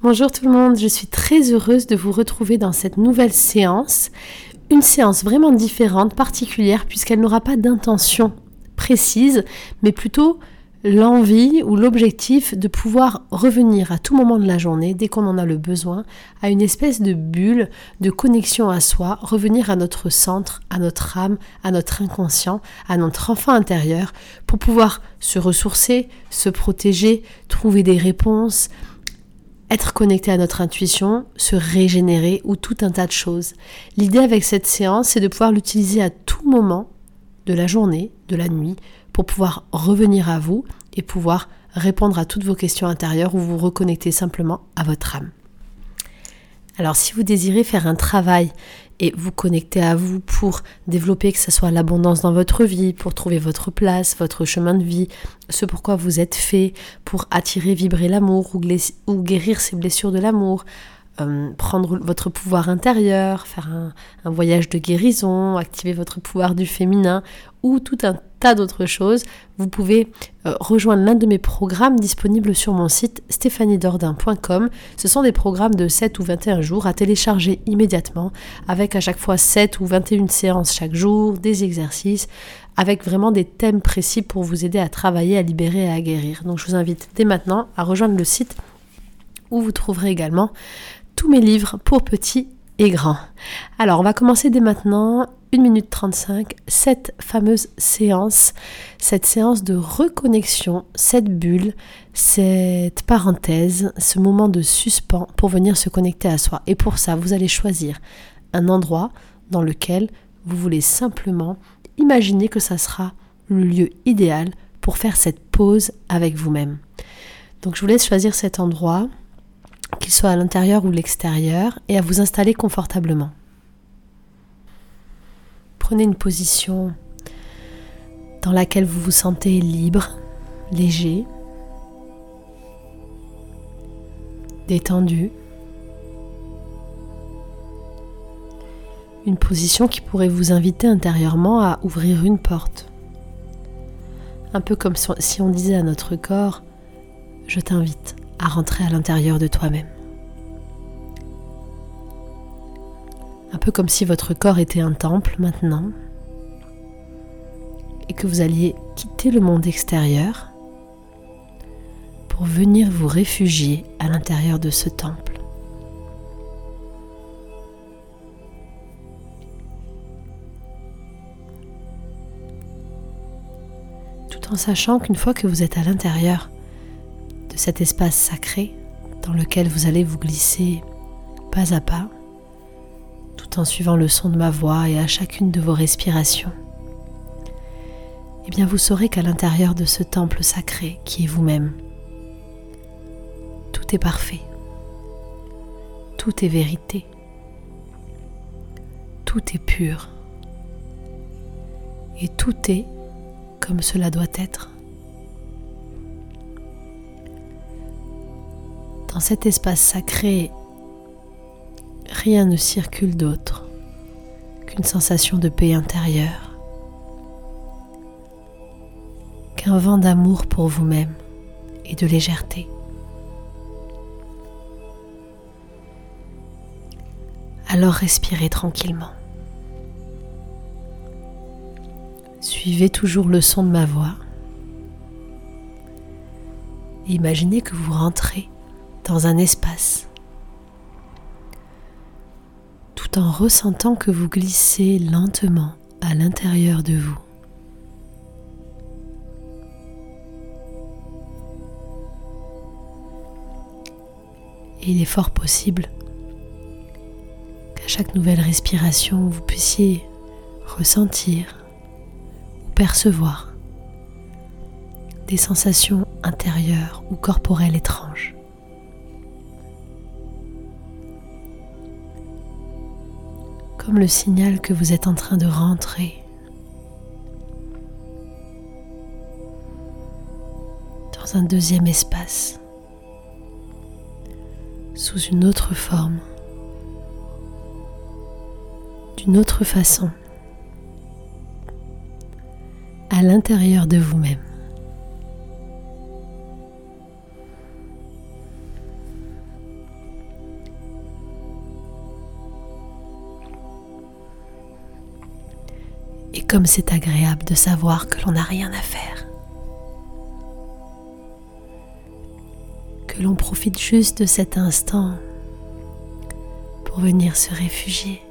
Bonjour tout le monde, je suis très heureuse de vous retrouver dans cette nouvelle séance. Une séance vraiment différente, particulière, puisqu'elle n'aura pas d'intention précise, mais plutôt l'envie ou l'objectif de pouvoir revenir à tout moment de la journée, dès qu'on en a le besoin, à une espèce de bulle de connexion à soi, revenir à notre centre, à notre âme, à notre inconscient, à notre enfant intérieur, pour pouvoir se ressourcer, se protéger, trouver des réponses, être connecté à notre intuition, se régénérer ou tout un tas de choses. L'idée avec cette séance, c'est de pouvoir l'utiliser à tout moment de la journée, de la nuit, pour pouvoir revenir à vous et pouvoir répondre à toutes vos questions intérieures ou vous reconnecter simplement à votre âme. Alors si vous désirez faire un travail et vous connecter à vous pour développer que ce soit l'abondance dans votre vie, pour trouver votre place, votre chemin de vie, ce pourquoi vous êtes fait, pour attirer, vibrer l'amour ou, ou guérir ces blessures de l'amour, euh, prendre votre pouvoir intérieur, faire un, voyage de guérison, activer votre pouvoir du féminin ou tout un tas d'autres choses, vous pouvez euh, rejoindre l'un de mes programmes disponibles sur mon site stéphaniedordin.com. Ce sont des programmes de 7 ou 21 jours à télécharger immédiatement avec à chaque fois 7 ou 21 séances chaque jour, des exercices avec vraiment des thèmes précis pour vous aider à travailler, à libérer et à guérir. Donc je vous invite dès maintenant à rejoindre le site où vous trouverez également tous mes livres pour petits et grands. Alors, on va commencer dès maintenant, 1 minute 35, cette fameuse séance, cette séance de reconnexion, cette bulle, cette parenthèse, ce moment de suspens pour venir se connecter à soi. Et pour ça, vous allez choisir un endroit dans lequel vous voulez simplement imaginer que ça sera le lieu idéal pour faire cette pause avec vous-même. Donc je vous laisse choisir cet endroit qu'il soit à l'intérieur ou l'extérieur, et à vous installer confortablement. Prenez une position dans laquelle vous vous sentez libre, léger, détendu. Une position qui pourrait vous inviter intérieurement à ouvrir une porte. Un peu comme si on disait à notre corps, je t'invite à rentrer à l'intérieur de toi-même. Un peu comme si votre corps était un temple maintenant et que vous alliez quitter le monde extérieur pour venir vous réfugier à l'intérieur de ce temple. Tout en sachant qu'une fois que vous êtes à l'intérieur cet espace sacré dans lequel vous allez vous glisser pas à pas, tout en suivant le son de ma voix et à chacune de vos respirations, eh bien vous saurez qu'à l'intérieur de ce temple sacré qui est vous-même, tout est parfait, tout est vérité, tout est pur. Et tout est comme cela doit être. Dans cet espace sacré, rien ne circule d'autre qu'une sensation de paix intérieure, qu'un vent d'amour pour vous-même et de légèreté. Alors respirez tranquillement. Suivez toujours le son de ma voix. Imaginez que vous rentrez dans un espace, tout en ressentant que vous glissez lentement à l'intérieur de vous. il est fort possible qu'à chaque nouvelle respiration, vous puissiez ressentir ou percevoir des sensations intérieures ou corporelles étranges. Comme le signal que vous êtes en train de rentrer. Dans un deuxième espace, sous une autre forme, d'une autre façon, à l'intérieur de vous-même. Comme c'est agréable de savoir que l'on n'a rien à faire. Que l'on profite juste de cet instant pour venir se réfugier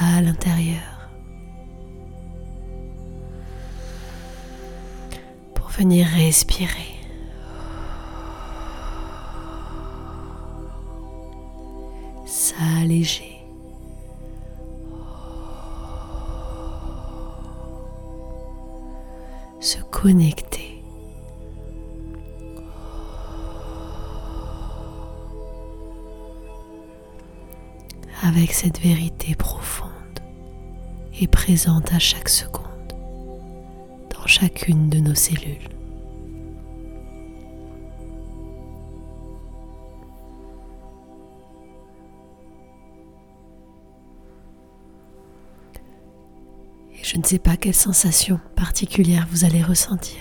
à l'intérieur. Pour venir respirer. S'alléger. Se connecter. avec cette vérité profonde et présente à chaque seconde dans chacune de nos cellules. Je ne sais pas quelle sensation particulière vous allez ressentir,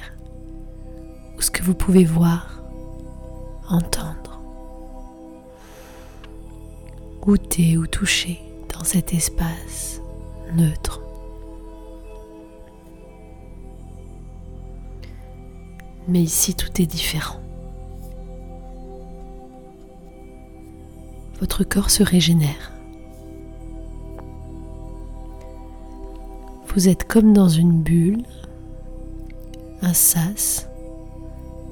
ou ce que vous pouvez voir, entendre, goûter ou toucher dans cet espace neutre. Mais ici, tout est différent. Votre corps se régénère. Vous êtes comme dans une bulle, un sas,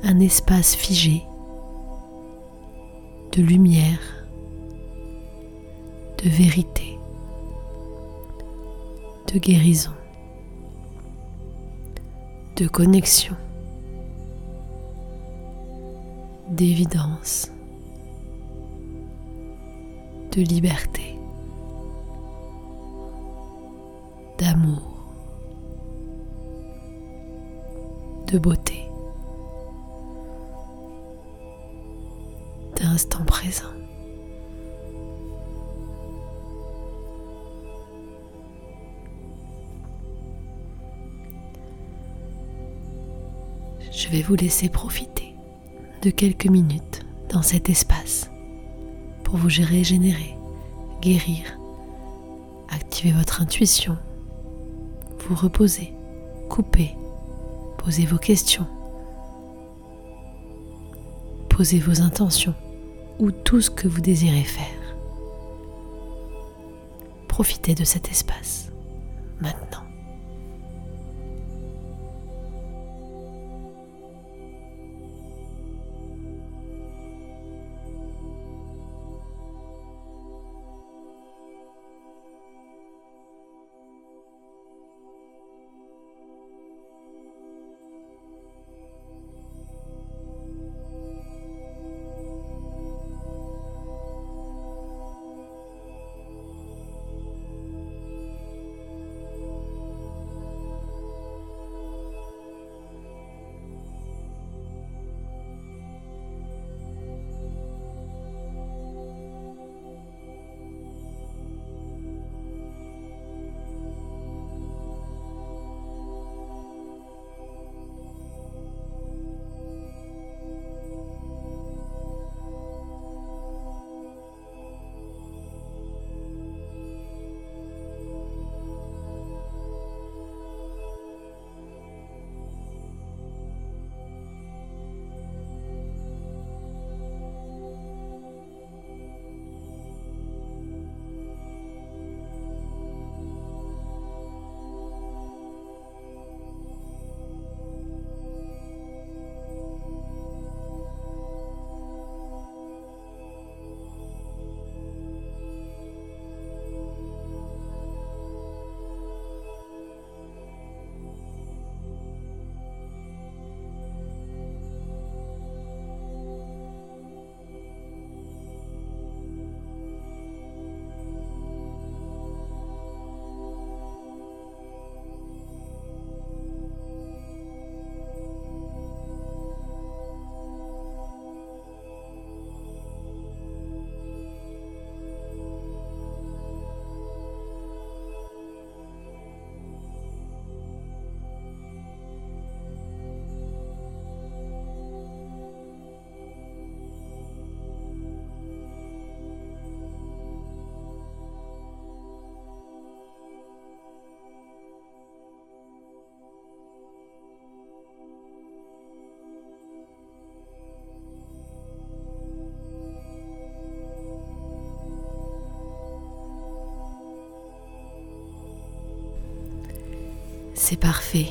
un espace figé de lumière, de vérité, de guérison, de connexion, d'évidence, de liberté, d'amour. De beauté, d'instant présent. Je vais vous laisser profiter de quelques minutes dans cet espace pour vous régénérer, guérir, activer votre intuition, vous reposer, couper Posez vos questions. Posez vos intentions ou tout ce que vous désirez faire. Profitez de cet espace maintenant. C'est parfait.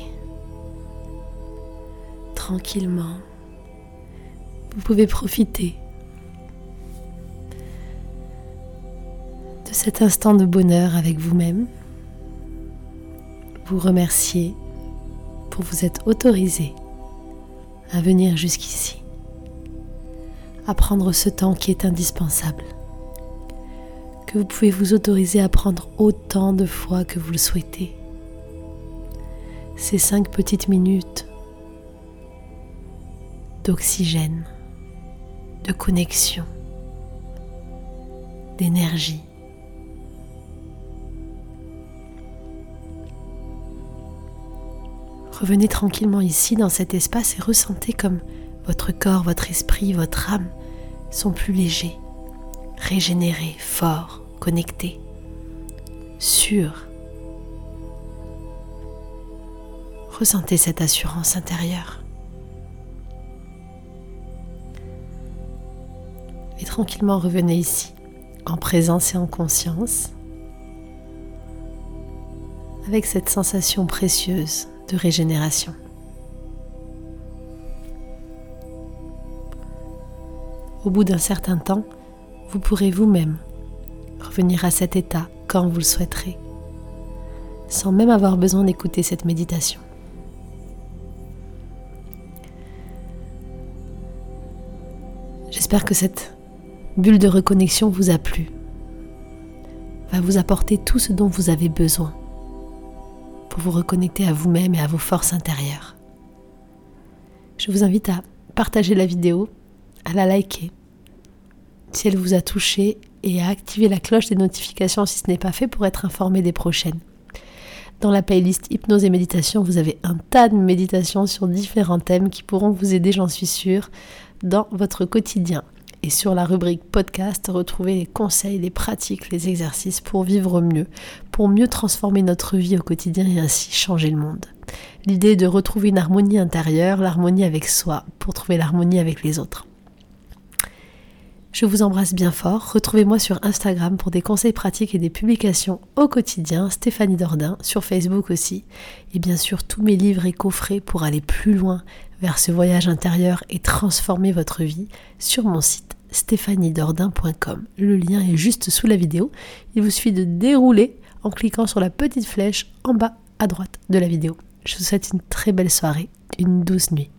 Tranquillement, vous pouvez profiter de cet instant de bonheur avec vous-même. Vous remercier pour vous être autorisé à venir jusqu'ici, à prendre ce temps qui est indispensable, que vous pouvez vous autoriser à prendre autant de fois que vous le souhaitez. Ces cinq petites minutes d'oxygène, de connexion, d'énergie. Revenez tranquillement ici dans cet espace et ressentez comme votre corps, votre esprit, votre âme sont plus légers, régénérés, forts, connectés, sûrs. Ressentez cette assurance intérieure. Et tranquillement revenez ici, en présence et en conscience, avec cette sensation précieuse de régénération. Au bout d'un certain temps, vous pourrez vous-même revenir à cet état quand vous le souhaiterez, sans même avoir besoin d'écouter cette méditation. J'espère que cette bulle de reconnexion vous a plu, va vous apporter tout ce dont vous avez besoin pour vous reconnecter à vous-même et à vos forces intérieures. Je vous invite à partager la vidéo, à la liker si elle vous a touché et à activer la cloche des notifications si ce n'est pas fait pour être informé des prochaines. Dans la playlist Hypnose et Méditation, vous avez un tas de méditations sur différents thèmes qui pourront vous aider, j'en suis sûre, dans votre quotidien. Et sur la rubrique podcast, retrouvez les conseils, les pratiques, les exercices pour vivre mieux, pour mieux transformer notre vie au quotidien et ainsi changer le monde. L'idée est de retrouver une harmonie intérieure, l'harmonie avec soi, pour trouver l'harmonie avec les autres. Je vous embrasse bien fort. Retrouvez-moi sur Instagram pour des conseils pratiques et des publications au quotidien. Stéphanie Dordain, sur Facebook aussi. Et bien sûr, tous mes livres et coffrets pour aller plus loin vers ce voyage intérieur et transformer votre vie sur mon site stéphaniedordin.com. Le lien est juste sous la vidéo. Il vous suffit de dérouler en cliquant sur la petite flèche en bas à droite de la vidéo. Je vous souhaite une très belle soirée, une douce nuit.